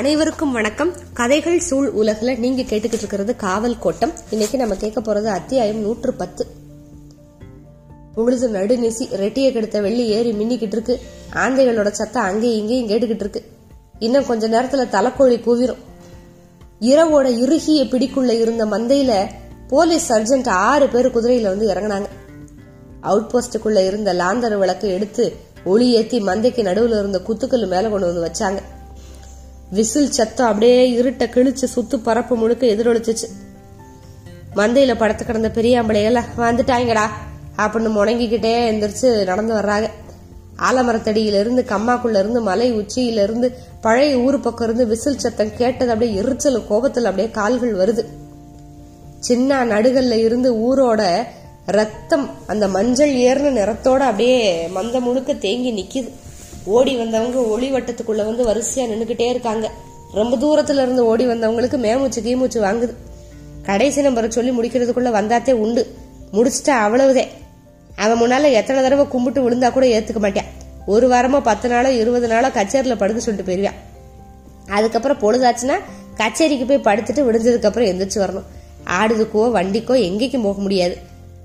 அனைவருக்கும் வணக்கம். கதைகள் சூழ் உலகில் நீங்க கேட்டுக்கிட்டு இருக்கிறது காவல் கோட்டம். இன்னைக்கு நம்ம கேட்க போறது அத்தியாயம் நூற்று பத்து. பொழுது நடுநெசி ரெட்டியை கெடுத்த வெள்ளி ஏறி மின்னிக்கிட்டு இருக்கு. ஆந்தைகளோட சத்தம் அங்கேயும் இங்கேயும் கேட்டுக்கிட்டு இருக்கு. இன்னும் கொஞ்ச நேரத்துல தலைக்கோழி கூவிரும். இரவோட இறுகிய பிடிக்குள்ள இருந்த மந்தையில போலீஸ் சர்ஜென்ட் ஆறு பேர் குதிரையில வந்து இறங்குனாங்க. அவுட் போஸ்டுக்குள்ள இருந்த லாந்தர் விளக்கு எடுத்து ஒளி ஏத்தி மந்தைக்கு நடுவுல இருந்த குத்துக்கல் மேல கொண்டு வந்து வச்சாங்க. விசில் சத்தம் அப்படியே இருட்ட கிழிச்சு சுத்து பரப்பு முழுக்க எதிரொலிச்சிச்சு. மந்தையில படுத்து கிடந்த பெரியாம்பளைகள் வந்துட்டாங்கடா அப்படின்னு முணங்கிக்கிட்டே எந்திரிச்சு நடந்து வர்றாங்க. ஆலமரத்தடியில இருந்து கம்மாக்குள்ள இருந்து மலை உச்சியில இருந்து பழைய ஊரு பக்கம் இருந்து விசில் சத்தம் கேட்டது அப்படியே எரிச்சல் கோபத்தில் அப்படியே கால்கள் வருது. சின்ன நடுகல்ல இருந்து ஊரோட ரத்தம் அந்த மஞ்சள் ஏறின நிறத்தோட அப்படியே மந்த முழுக்க தேங்கி நிக்குது. ஓடி வந்தவங்க ஒளி வட்டத்துக்குள்ள வந்து வரிசையா நின்றுகிட்டே இருக்காங்க. ரொம்ப தூரத்துல இருந்து ஓடி வந்தவங்களுக்கு மேமூச்சு கீமூச்சு வாங்குது. கடைசி நம்பரை சொல்லி முடிக்கிறதுக்குள்ள வந்தாத்தே உண்டு. முடிச்சிட்டா அவ்வளவுதே. அவன் முன்னால எத்தனை தடவை கும்பிட்டு விழுந்தா கூட ஏத்துக்க மாட்டான் ஒரு வாரமா பத்து நாளோ இருபது நாளோ கச்சேரியில படுக்க சொல்லிட்டு போயிருவான் அதுக்கப்புறம் பொழுதாச்சுன்னா கச்சேரிக்கு போய் படுத்துட்டு விடுஞ்சதுக்கு அப்புறம் எந்திரிச்சு வரணும். ஆடுதுக்கோ வண்டிக்கோ எங்கேயும் போக முடியாது.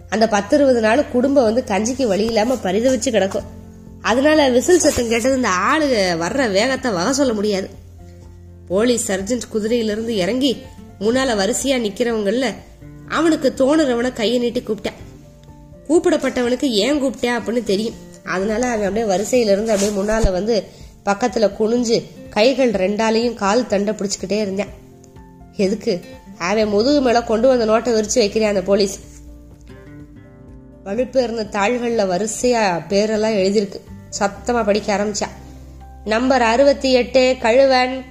அந்த பத்து இருபது நாள் குடும்பம் வந்து கஞ்சிக்கு வழி இல்லாம பரிதவிச்சு கிடக்கும். அதனால விசில் சத்தம் கேட்டது இந்த ஆளு வர்ற வேகத்தை வகை சொல்ல முடியாது. போலீஸ் சர்ஜன்ட் குதிரையிலிருந்து இறங்கி முன்னால வரிசையா நிக்கிறவங்கல்ல அவனுக்கு தோணுறவனை கையை நீட்டி கூப்பிட்டேன். கூப்பிடப்பட்டவனுக்கு ஏன் கூப்பிட்டேன் அப்படின்னு தெரியும். அதனால அவன் அப்படியே வரிசையில இருந்து அப்படியே முன்னால வந்து பக்கத்துல குனிஞ்சு கைகள் ரெண்டாலையும் கால் தண்டை பிடிச்சுக்கிட்டே இருந்தேன். எதுக்கு? அவன் முதுகு மேல கொண்டு வந்த நோட்டை விரிச்சு வைக்கிறேன் அந்த போலீஸ். வலுப்பேர்ந்த இருந்த தாள்கள்ல வரிசையா பேரெல்லாம் எழுதியிருக்கு. சத்தமா படிக்க ஆரம்பிச்சா. நம்பர் அறுபத்தி எட்டு கழுவன்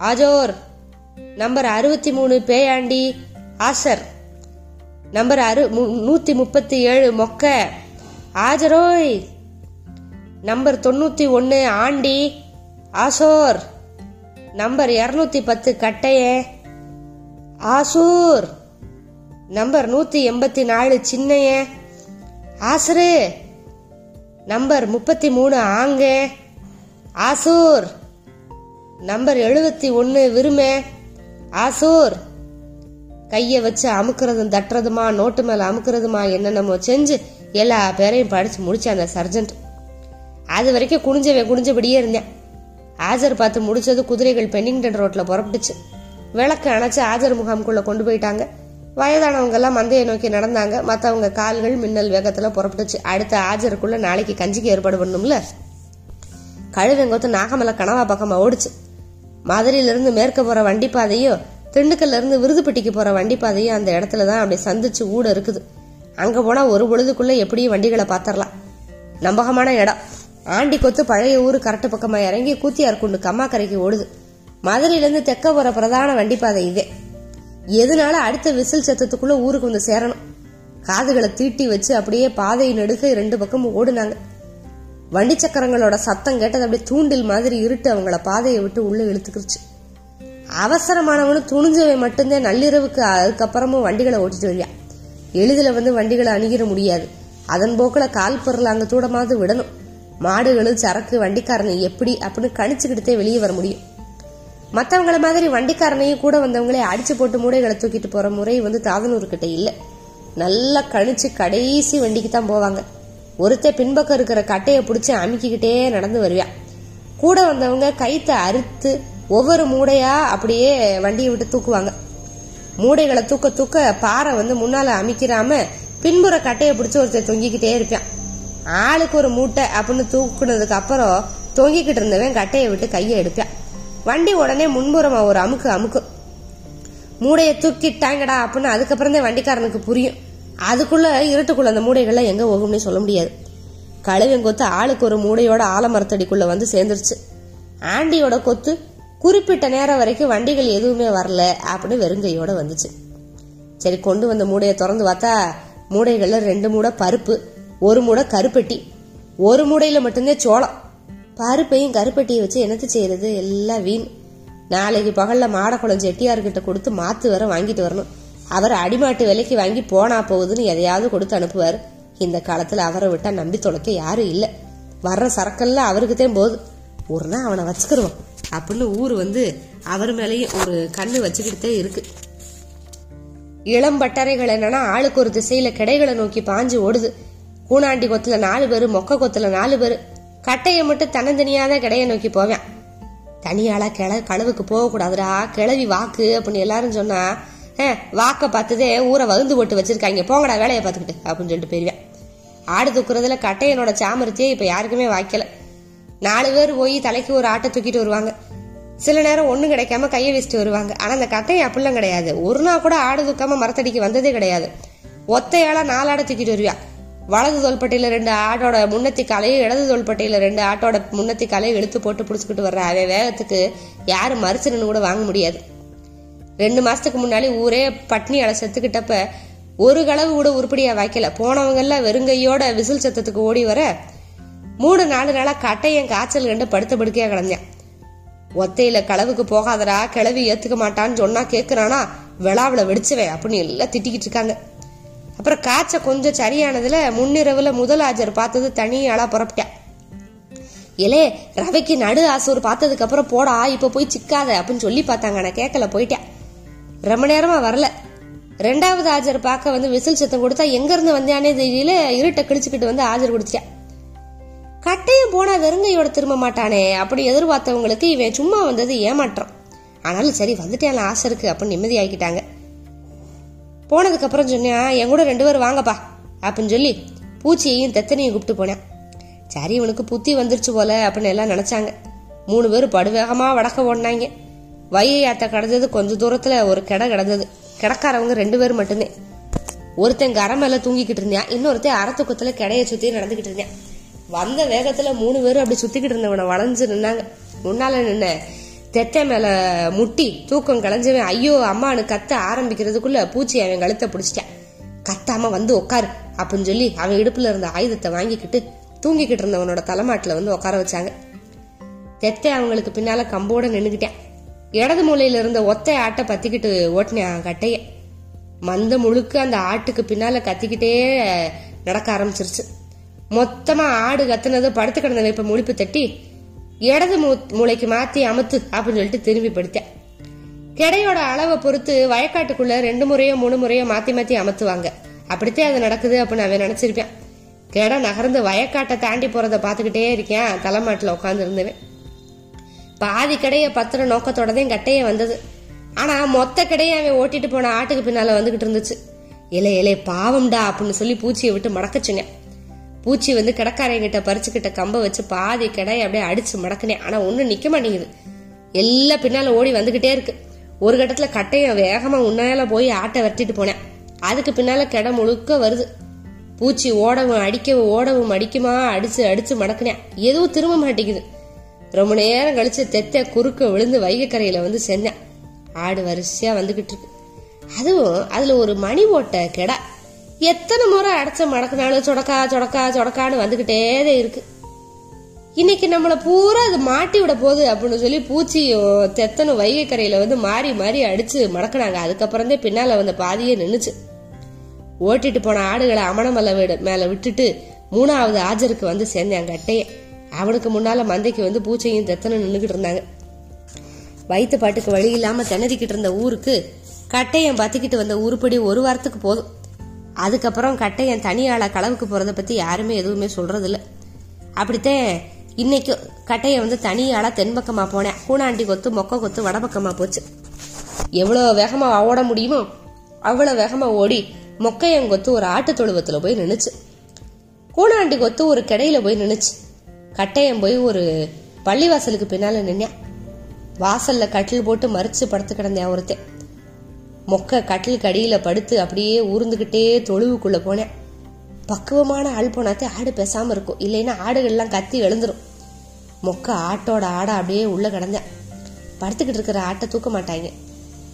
ஆஜோர். நம்பர் அறுபத்தி மூணு பேயாண்டி ஆசர். நம்பர் அறு நூத்தி முப்பத்தி ஏழு மொக்க. ஆஜரோய். நம்பர் தொண்ணூத்தி ஒன்னு ஆண்டி ஆசோர். நம்பர் இருநூத்தி பத்து கட்டையே. ஆசூர். நம்பர் நூத்தி எண்பத்தி நாலு சின்னைய. ஆசரு. நம்பர் முப்பத்தி மூணு ஆங்கே. ஆசூர். நம்பர் எழுபத்தி ஒன்று விருமே. ஆசூர். கையை வச்சு அமுக்கிறதும் தட்டுறதுமா நோட்டு மேல அமுக்கிறதுமா என்னென்னமோ செஞ்சு எல்லா பேரையும் படிச்சு முடித்தேன் அந்த சர்ஜென்ட். அது வரைக்கும் குனிஞ்சவே குனிஞ்சபடியே இருந்தேன். ஆஜர் பார்த்து முடிச்சது குதிரைகள் பென்னிங்டன் ரோட்ல புறப்பட்டுச்சு. விளக்கு அணைச்சு ஆஜர் முகாமுக்குள்ள கொண்டு போயிட்டாங்க. வயதானவங்கெல்லாம் மந்தையை நோக்கி நடந்தாங்க. மற்றவங்க கால்கள் மின்னல் வேகத்துல புறப்பட்டுச்சு. அடுத்த ஆஜருக்குள்ள நாளைக்கு கஞ்சிக்கு ஏற்பாடு பண்ணும்ல கழுவெங்கொத்து நாகமலை கனவா பக்கமா ஓடுச்சு. மதுரையிலிருந்து மேற்க போற வண்டிப்பாதையோ பாதையும் திண்டுக்கல்ல இருந்து விருதுப்பட்டிக்கு போற வண்டி அந்த இடத்துல தான் அப்படி சந்திச்சு ஊட இருக்குது. அங்க போனா ஒரு பொழுதுக்குள்ள எப்படியும் வண்டிகளை பாத்திரலாம். நம்பகமான இடம். ஆண்டி கொத்து பழைய ஊரு கரெக்டு பக்கமா இறங்கி கூத்தியார் குண்டு கம்மாக்கரைக்கு ஓடுது. மதுரையிலேருந்து தெக்க போற பிரதான வண்டிப்பாதை இதே. எதனால அடுத்த விசில் சத்தத்துக்குள்ள ஊருக்கு வந்து சேரணும்? காதுகளை தீட்டி வச்சு அப்படியே பாதையை நெடுக ரெண்டு பக்கமும் ஓடுனாங்க. வண்டி சக்கரங்களோட சத்தம் கேட்டது அப்படியே தூண்டில் மாதிரி இருட்டு அவங்கள பாதையை விட்டு உள்ள இழுத்துக்கிருச்சு. அவசரமானவனு துணிஞ்சவன் மட்டும்தான் நள்ளிரவுக்கு அதுக்கப்புறமும் வண்டிகளை ஓட்டிட்டு வரியா? எளிதில் வந்து வண்டிகளை அணுகிட முடியாது. அதன் போக்கில் கால் பொருள் அங்கே தூடமாவது விடணும். மாடுகளும் சரக்கு வண்டிக்காரனை எப்படி அப்படின்னு கணிச்சுக்கிட்டே வெளியே வர முடியும். மற்றவங்கள மாதிரி வண்டிக்காரனையும் கூட வந்தவங்களே அடிச்சு போட்டு மூடைகளை தூக்கிட்டு போற முறை வந்து தாதனூர் கிட்ட இல்ல. நல்லா கணிச்சு கடைசி வண்டிக்கு தான் போவாங்க. ஒருத்த பின்பக்கம் இருக்கிற கட்டையை பிடிச்சி அமுக்கிக்கிட்டே நடந்து வருவான் கூட வந்தவங்க கைத்தை அறுத்து ஒவ்வொரு மூடையா அப்படியே வண்டியை விட்டு தூக்குவாங்க. மூடைகளை தூக்க தூக்க பாறை வந்து முன்னால அமைக்கிறாம பின்புற கட்டையை பிடிச்சி ஒருத்தர் தொங்கிக்கிட்டே இருப்பான். ஆளுக்கு ஒரு மூட்டை அப்படின்னு தூக்குனதுக்கு அப்புறம் தொங்கிக்கிட்டு இருந்தவன் கட்டையை விட்டு கையை எடுப்பான். வண்டி உடனே முன்புறமா ஒரு அமுக்கு அமுக்கும் மூடையை தூக்கிட்டாங்கடா அப்படின்னு அதுக்கப்புறம் தான் வண்டிக்காரனுக்கு புரியும். அதுக்குள்ள இருட்டுக்குள்ள அந்த மூடைகள்லாம் எங்க போகும்னு சொல்ல முடியாது. கழுவெங்கொத்து ஆளுக்கு ஒரு மூடையோட ஆலமரத்தடிக்குள்ள வந்து சேர்ந்துருச்சு. ஆண்டியோட கொத்து குறிப்பிட்ட நேரம் வரைக்கும் வண்டிகள் எதுவுமே வரல அப்படின்னு வெறுங்கையோட வந்துச்சு. சரி கொண்டு வந்த மூடையை திறந்து பார்த்தா மூடைகள்ல ரெண்டு மூடை பருப்பு ஒரு மூடை கருப்பெட்டி ஒரு மூடையில மட்டும்தான் சோளம். பருப்பையும் கருப்பட்டியை வச்சு என்னத்து செய்யறது? எல்லாம் வீண். நாளைக்கு பகல்ல மாடக்குளம் செட்டியார்கிட்ட கொடுத்து மாத்து வர வாங்கிட்டு வரணும். அவர் அடிமாட்டு விலைக்கு வாங்கி போனா போகுதுன்னு எதையாவது கொடுத்து அனுப்புவார். இந்த காலத்துல அவரை விட்டா நம்பி தொலைக்க யாரும் இல்ல. வர்ற சரக்கெல்லாம் அவருக்கு தான் போகுது. ஒரு நாள் அவனை வச்சுக்கிருவான் அப்படின்னு ஊர் வந்து அவர் மேலேயும் ஒரு கண்ணு வச்சுக்கிட்டே இருக்கு. இளம் பட்டறைகள் என்னன்னா ஆளுக்கு ஒரு திசையில கிடைகளை நோக்கி பாஞ்சு ஓடுது. கூனாண்டி கொத்துல நாலு பேரு மொக்க கொத்துல நாலு பேரு. கட்டையை மட்டும் தன்னந்தனியாதான் கிடையை நோக்கி போவேன். தனியாளா கிள களவுக்கு போகக்கூடாதுடா கிளவி வாக்கு அப்படின்னு எல்லாரும் சொன்னா "ஏ, வாக்க பார்த்ததே ஊரை வகுந்து போட்டு வச்சிருக்காங்க போங்கடா வேலையை பார்த்துக்கிட்டு அப்படின்னு சொல்லிட்டு போயிருவேன். ஆடு தூக்குறதுல கட்டையனோட சாமர்த்தியே இப்ப யாருக்குமே வாய்க்கல. நாலு பேர் போய் தலைக்கு ஒரு ஆட்டை தூக்கிட்டு வருவாங்க. சில நேரம் ஒண்ணும் கிடைக்காம கையை வீசிட்டு வருவாங்க. ஆனா அந்த கட்டையை அப்படிலாம் கிடையாது. ஒரு நாள் கூட ஆடு தூக்காம மரத்தடிக்கு வந்ததே கிடையாது. ஒத்தையால நாலாட தூக்கிட்டு வருவியா வலது தோள்பட்டையில ரெண்டு ஆட்டோட முன்னத்தி காலையும் இடது தோள்பட்டையில ரெண்டு ஆட்டோட முன்னத்தி காலையும் இழுத்து போட்டு புடிச்சுக்கிட்டு வர்ற அவன் வேகத்துக்கு யாரும் மறுச்சு நின்று கூட வாங்க முடியாது. ரெண்டு மாசத்துக்கு முன்னாடி ஊரே பட்னியால செத்துக்கிட்டப்ப ஒரு களவு கூட உருப்படியா வைக்கல. போனவங்க எல்லாம் வெறுங்கையோட விசில் சத்தத்துக்கு ஓடி வர மூணு நாலு நாளா கட்டையன் காய்ச்சல் கண்டு படுத்த படுக்கையா கிடந்தேன். ஒத்தையில களவுக்கு போகாதடா கிளவி ஏத்துக்க மாட்டான்னு சொன்னா கேக்குறானா விழாவில் வெடிச்சவன் அப்படின்னு எல்லாம் திட்டிக்கிட்டு இருக்காங்க. அப்புறம் காய்ச்ச கொஞ்சம் சரியானதுல முன்னிரவுல முதல் ஆஜர் பார்த்தது தனி ஆளா புறப்பட்டேன் ரவைக்கு நடு ஆசூர் பார்த்ததுக்கு அப்புறம் போடா இப்ப போய் சிக்காத அப்படின்னு சொல்லி பார்த்தாங்க. நான் கேட்கல போயிட்டேன் ரொம்ப நேரமா வரல. ரெண்டாவது ஆஜர் பார்க்க வந்து விசில் சத்தம் கொடுத்தா எங்க இருந்து வந்தானே தெரியல இருட்டை கிழிச்சுக்கிட்டு வந்து ஆஜர் கொடுத்துட்டேன் கட்டையும் போனா வெறுங்கையோட திரும்ப மாட்டானே அப்படி எதிர்பார்த்தவங்களுக்கு இவன் சும்மா வந்தது ஏமாற்றம். ஆனாலும் சரி வந்துட்டேன் ஆசை இருக்கு அப்படின்னு நிம்மதி ஆகிக்கிட்டாங்க போனதுக்கப்புறம் சொன்னேன் என் கூட ரெண்டு பேரும் வாங்கப்பா அப்படின்னு சொல்லி பூச்சியையும் தெத்தனையும் கூப்பிட்டு போனேன். சரி இவனுக்கு புத்தி வந்துருச்சு போல அப்படின்னு எல்லாம் நினைச்சாங்க. மூணு பேரும் படுவேகமாக வடக்க ஓடினாங்க. வையாத்த கிடந்தது கொஞ்ச தூரத்தில் ஒரு கிட கிடந்தது. கிடக்காரவங்க ரெண்டு பேர் மட்டுமே. ஒருத்தன் கரை மேலே தூங்கிக்கிட்டு இருந்தான் இன்னொருத்தன் அறத்துக்கத்தில் கிடைய சுற்றி நடந்துக்கிட்டு இருந்தான். வந்த வேகத்தில் மூணு பேரும் அப்படி சுற்றிக்கிட்டு இருந்தவனை வளைஞ்சு நின்னாங்க. முன்னால நின்ன தெட்டை மேல முட்டி தூக்கம் களைஞ்சவன் ஐயோ அம்மானு கத்த ஆரம்பிக்கிறதுக்குள்ள பூச்சி அவன் கழுத்தை பிடிச்சிட்டான். கத்தாம வந்து உட்காரு அப்படின்னு சொல்லி அவன் இடுப்புல இருந்த ஆயுதத்தை வாங்கிக்கிட்டு தூங்கிக்கிட்டு இருந்தவனோட தலைமாட்டில் வந்து உட்கார வச்சாங்க. தெத்தை அவங்களுக்கு பின்னால கம்போட நின்னுக்கிட்டேன். இடது மூலையில இருந்த ஒத்தை ஆட்டை பத்திக்கிட்டு ஓட்டினேன் கட்டைய. மந்த முழுக்க அந்த ஆட்டுக்கு பின்னால கத்திக்கிட்டே நடக்க ஆரம்பிச்சிருச்சு. மொத்தமா ஆடு கத்துனது படுத்து கிடந்த வேப்ப முழிப்பு தட்டி இடது மூ- மூளைக்கு மாத்தி அமுத்து அப்படின்னு சொல்லிட்டு திரும்பி படுத்தேன் கிடையோட அளவை பொறுத்து வயக்காட்டுக்குள்ள ரெண்டு முறையோ மூணு முறையோ மாத்தி மாத்தி அமர்த்துவாங்க அப்படித்தான் அது நடக்குது அப்படின்னு அவன் நினைச்சிருப்பேன். கெடை நகர்ந்து வயக்காட்டை தாண்டி போறத பாத்துக்கிட்டே இருக்கேன் தலைமாட்டுல உட்காந்து இருந்தவன் பாதி கடைய பத்திர நோக்கத்தோடதே கட்டையே வந்தது. ஆனா மொத்த கடையை அவன் ஓட்டிட்டு போன ஆட்டுக்கு பின்னால வந்துகிட்டு இருந்துச்சு. இலை இலை பாவம்டா அப்படின்னு சொல்லி பூச்சியை விட்டு மடக்க சொன்னேன். பூச்சி வந்து கிடக்காரங்கிட்ட பறிச்சுக்கிட்ட கம்பை வச்சு பாதி கிடையை அப்படியே அடிச்சு மடக்கினேன் ஆனா ஒன்றும் நிக்க மாட்டேங்குது. எல்லாம் பின்னால ஓடி வந்துகிட்டே இருக்கு. ஒரு கட்டத்துல கட்டையை வேகமா உன்னால போய் ஆட்டை வெட்டிட்டு போனேன். அதுக்கு பின்னால கிடை முழுக்க வருது. பூச்சி ஓடவும் அடிக்கவும் ஓடவும் அடிக்குமா அடிச்சு அடிச்சு மடக்கினேன். எதுவும் திரும்ப மாட்டேங்குது. ரொம்ப நேரம் கழிச்சு தெத்த குறுக்க விழுந்து வைகக்கரையில வந்து செஞ்சேன் ஆடு வரிசையா வந்துகிட்டு இருக்கு. அதுவும் அதுல ஒரு மணி ஓட்ட கெடா எத்தனை முறை அடைச்ச மடக்குனாலும் சொடக்கா சொடக்கா சொடக்கான்னு வந்துகிட்டே இருக்கு. இன்னைக்கு நம்மள பூரா அது மாட்டி விட போகுது அப்படின்னு சொல்லி பூச்சியும் தெத்தனும் வைகை கரையில வந்து மாறி மாறி அடிச்சு மடக்குனாங்க. அதுக்கப்புறம் தான் பின்னால வந்த பாதியே நின்றுச்சு ஓட்டிட்டு போன ஆடுகளை அமணமல்ல வீடு மேல விட்டுட்டு மூணாவது ஆஜருக்கு வந்து சேர்ந்தேன் கட்டைய. அவனுக்கு முன்னால மந்தைக்கு வந்து பூச்சையும் தெத்தனும் நின்றுக்கிட்டு இருந்தாங்க. வயிற்று பாட்டுக்கு வழி இல்லாம திணறிக்கிட்டு இருந்த ஊருக்கு கட்டையன் பத்திக்கிட்டு வந்த உருப்படி ஒரு வாரத்துக்கு போதும். அதுக்கப்புறம் கட்டையன் தனியாள களவுக்கு போகிறத பத்தி யாருமே எதுவுமே சொல்றது இல்ல அப்படித்தான் இன்னைக்கு கட்டைய வந்து தனியாளாக தென்பக்கமா போனேன். கூணாண்டி கொத்து மொக்க கொத்து வடபக்கமா போச்சு. எவ்வளவு வேகமா ஓட முடியுமோ அவ்வளவு வேகமா ஓடி மொக்கையங்கொத்து ஒரு ஆட்டு தொழுவத்துல போய் நின்னுச்சு. கூணாண்டி கொத்து ஒரு கிடையில் போய் நின்னுச்சு. கட்டையன் போய் ஒரு பள்ளிவாசலுக்கு பின்னால நின்னேன். வாசல்ல கட்டில் போட்டு மறிச்சு படுத்து கிடந்தேன் ஒருத்தன் மொக்க கட்டிலுக்கு அடியில படுத்து அப்படியே ஊர்ந்துகிட்டே தொழுவுக்குள்ள போனேன். பக்குவமான ஆள் போனாத்தே ஆடு பேசாம இருக்கும். இல்லைன்னா ஆடுகள்லாம் கத்தி எழுந்துரும். மொக்க ஆட்டோட ஆடை அப்படியே உள்ள கிடந்தேன். படுத்துக்கிட்டு இருக்கிற ஆட்டை தூக்க மாட்டாங்க.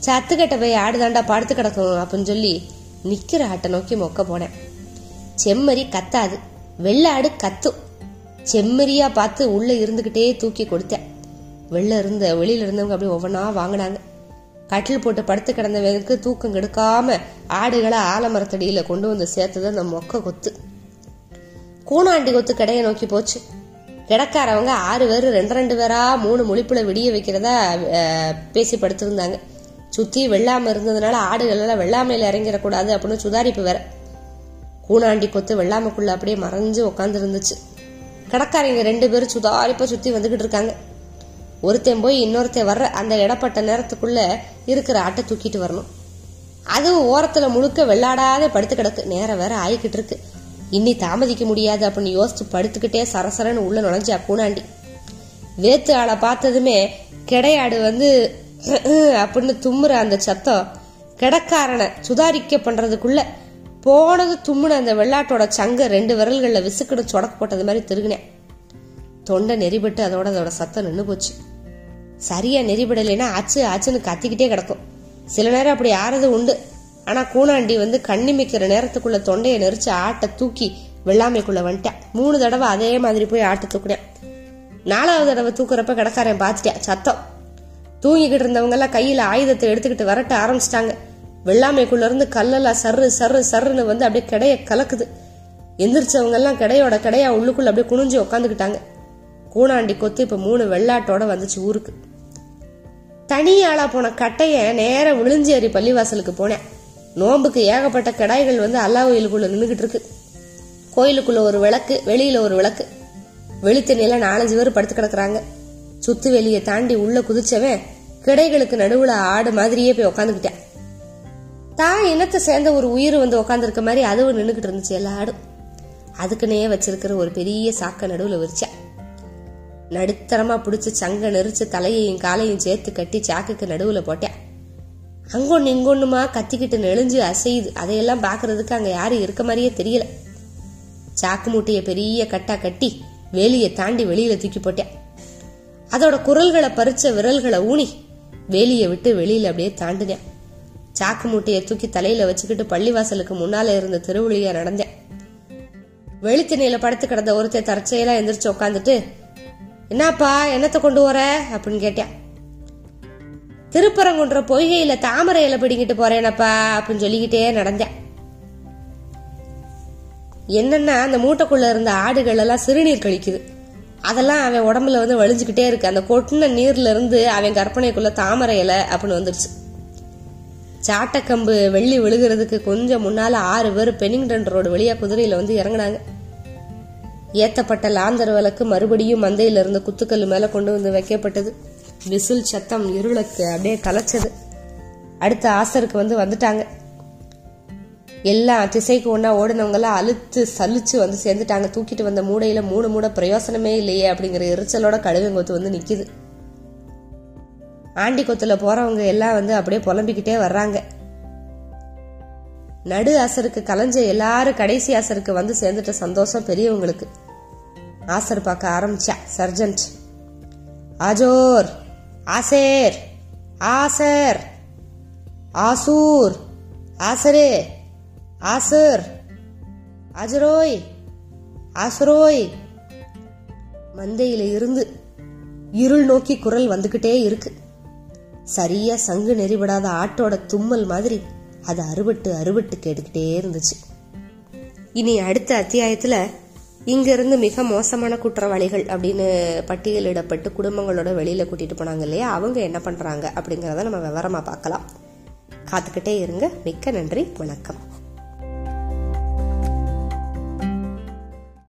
சத்துக்கட்ட போய் ஆடுதாண்டா படுத்து கிடக்கும் அப்படின்னு சொல்லி நிக்கிற ஆட்டை நோக்கி மொக்க போனேன். செம்மறி கத்தாது. வெள்ளை ஆடு கத்தும். செம்மறியா பார்த்து உள்ள இருந்துகிட்டே தூக்கி கொடுத்தேன். வெளில இருந்த வெளியில இருந்தவங்க அப்படியே ஒவ்வொன்றா வாங்கினாங்க. கட்டில் போட்டு படுத்து கிடந்தவனுக்கு தூக்கம் கெடுக்காம ஆடுகளை ஆலமரத்தடியில கொண்டு வந்து சேர்த்தது அந்த மொக்க கொத்து. கூணாண்டி கொத்து கடையை நோக்கி போச்சு. கிடக்காரவங்க ஆறு பேர் ரெண்டு ரெண்டு பேரா மூணு முழிப்புல விடிய வைக்கிறதா பேசி படுத்திருந்தாங்க சுத்தி வெள்ளாம இருந்ததுனால ஆடுகள் எல்லாம் வெள்ளாமையில இறங்கிடக்கூடாது அப்படின்னு சுதாரிப்பு வேற. கூணாண்டி கொத்து வெள்ளாமைக்குள்ள அப்படியே மறைஞ்சு உட்காந்துருந்துச்சு கடற்காரங்க ரெண்டு பேரும் சுதாரிப்பா சுத்தி வந்துகிட்டு இருக்காங்க. ஒருத்தன் போய் இன்னொருத்தன் வர்ற அந்த இடப்பட்ட நேரத்துக்குள்ள இருக்கிற ஆட்டை தூக்கிட்டு வரணும். அதுவும் ஓரத்துல முழுக்க வெள்ளாடாத படுத்து கிடக்கு. நேரம் வேற ஆயிக்கிட்டு இருக்கு. இன்னி தாமதிக்க முடியாது அப்படின்னு யோசிச்சு படுத்துக்கிட்டே சரசரன்னு உள்ள நுழைஞ்சா கூணாண்டி வேத்து ஆளை பார்த்ததுமே கிடையாடு வந்து அப்படின்னு தும்முற அந்த சத்தம் கிடக்காரனை சுதாரிக்க பண்றதுக்குள்ள போனது தும்முன அந்த வெள்ளாட்டோட சங்க ரெண்டு விரல்கள்ல விசுக்குன்னு சொடக்கு போட்டது மாதிரி திருகினேன். தொண்டை நெறிபட்டு அதோட அதோட சத்தம் நின்று போச்சு. சரியா நெறிபடலைன்னா ஆச்சு ஆச்சுன்னு கத்திக்கிட்டே கிடக்கும். சில நேரம் அப்படி ஆறது உண்டு. ஆனா கூனாண்டி வந்து கண்ணிமிக்கிற நேரத்துக்குள்ள தொண்டையை நெரிச்சு ஆட்டை தூக்கி வெள்ளாமைக்குள்ள வந்துட்டேன். மூணு தடவை அதே மாதிரி போய் ஆட்டை தூக்குனேன். நாலாவது தடவை தூக்குறப்ப கிடக்காரன் பார்த்துட்டேன் சத்தம். தூங்கிக்கிட்டு இருந்தவங்க எல்லாம் கையில ஆயுதத்தை எடுத்துக்கிட்டு விரட்ட ஆரம்பிச்சிட்டாங்க. வெள்ளாமைக்குள்ள இருந்து கல்லெல்லாம் சர்ரு சர்ரு சர்ருன்னு வந்து அப்படியே கிடைய கலக்குது. எந்திரிச்சவங்க எல்லாம் கிடையோட கிடையா உள்ளுக்குள்ள அப்படியே குனிஞ்சு உட்காந்துக்கிட்டாங்க கூணாண்டி கொத்து இப்ப மூணு வெள்ளாட்டோட வந்துச்சு ஊருக்கு. தனி ஆளா போன கட்டைய நேர விழுஞ்சேரி பள்ளிவாசலுக்கு போனேன். நோம்புக்கு ஏகப்பட்ட கடாய்கள் வந்து அல்லா கோயிலுக்குள்ள நின்றுகிட்டு இருக்கு. கோயிலுக்குள்ள ஒரு விளக்கு வெளியில ஒரு விளக்கு. வெளித்தண்ணியில நாலஞ்சு பேர் படுத்து கிடக்குறாங்க. சுத்து வெளியை தாண்டி உள்ள குதிச்சவன் கிடைகளுக்கு நடுவுல ஆடு மாதிரியே போய் உக்காந்துக்கிட்டேன். தான் இனத்தை சேர்ந்த ஒரு உயிர் வந்து உக்காந்துருக்க மாதிரி அதுவும் நின்றுகிட்டு இருந்துச்சு எல்லா ஆடும் அதுக்குன்னே வச்சிருக்கிற ஒரு பெரிய சாக்க நடுவுல விரிச்சேன் நடுத்தரமா பிடிச்சி சங்க நெரிச்சு தலையையும் காலையும் சேர்த்து கட்டி சாக்குக்கு நடுவுல போட்டேன். அங்கொன்னு இங்கொன்னுமா கத்திக்கிட்டு நெளிஞ்சு அசையுது. அதையெல்லாம் பாக்குறதுக்கு அங்க யாரும் இருக்க மாதிரியே தெரியல. சாக்கு மூட்டைய பெரிய கட்டா கட்டி வேலியை தாண்டி வெளியில தூக்கி போட்டேன். அதோட குரல்களை பறிச்ச விரல்களை ஊனி வேலியை விட்டு வெளியில அப்படியே தாண்டினேன். சாக்கு மூட்டையை தூக்கி தலையில வச்சுக்கிட்டு பள்ளிவாசலுக்கு முன்னால இருந்த திருவழியா நடந்தேன். வெளித்திணையில படுத்து கிடந்த ஒருத்தர் தற்செயலா எந்திரிச்சு உட்காந்துட்டு என்னப்பா என்னத்தை கொண்டு வர? அப்படின்னு கேட்டேன் திருப்பரங்குன்ற பொய்கையில தாமரை இலை பிடிங்கிட்டு போறேனப்பா அப்படின்னு சொல்லிக்கிட்டே நடந்தேன் என்னன்னா அந்த மூட்டைக்குள்ள இருந்த ஆடுகள் எல்லாம் சிறுநீர் கழிக்குது. அதெல்லாம் அவன் உடம்புல வந்து வலிஞ்சுக்கிட்டே இருக்கு. அந்த கொட்டின நீர்ல இருந்து அவன் கற்பனைக்குள்ள தாமரை இலை அப்படின்னு வந்துருச்சு. சாட்டக்கம்பு வெள்ளி விழுகிறதுக்கு கொஞ்சம் முன்னால ஆறு பேர் பெனிங்டன் ரோடு வழியா குதிரையில வந்து இறங்குனாங்க. ஏத்தப்பட்ட லாந்தர் விளக்கு மறுபடியும் மந்தையில இருந்த குத்துக்கல் மேல கொண்டு வந்து வைக்கப்பட்டது. விசில் சத்தம் இருளுக்கு அப்படியே கலைச்சது. அடுத்த ஆசருக்கு வந்து வந்துட்டாங்க. எல்லா திசைக்கு ஒன்னா ஓடினவங்க எல்லாம் அழுத்து சலிச்சு வந்து சேர்ந்துட்டாங்க. தூக்கிட்டு வந்த மூடையில மூணு மூட பிரயோசனமே இல்லையே அப்படிங்கிற எரிச்சலோட கழுவங்கொத்து வந்து நிக்குது. ஆண்டி கொத்துல போறவங்க எல்லாம் வந்து அப்படியே புலம்பிக்கிட்டே வர்றாங்க. நடு ஆசருக்கு கலைஞ்ச எல்லாரும் கடைசி ஆசருக்கு வந்து சேர்ந்துட்ட சந்தோஷம் பெரியவங்களுக்கு. ஆசர் பார்க்க ஆரம்பிச்சா. சர்ஜன்ட் ஆஜோர். ஆசேர். ஆசர். ஆசூர். ஆசரே. ஆசர். ஆஜரோய். ஆசரோய். மந்தையில இருந்து இருள் நோக்கி குரல் வந்துகிட்டே இருக்கு. சரியா சங்கு நெறிபடாத ஆட்டோட தும்மல் மாதிரி அது அறுபட்டு அறுபட்டு கேட்டுக்கிட்டே இருந்துச்சு. இனி அடுத்த அத்தியாயத்துல இங்கிருந்து மிக மோசமான குற்றவாளிகள் அப்படின்னு பட்டியலிடப்பட்டு குடும்பங்களோட வெளியில கூட்டிட்டு போனாங்க இல்லையா? அவங்க என்ன பண்றாங்க அப்படிங்கறத நம்ம விவரமா பார்க்கலாம். காத்துக்கிட்டே இருங்க. மிக்க நன்றி. வணக்கம்.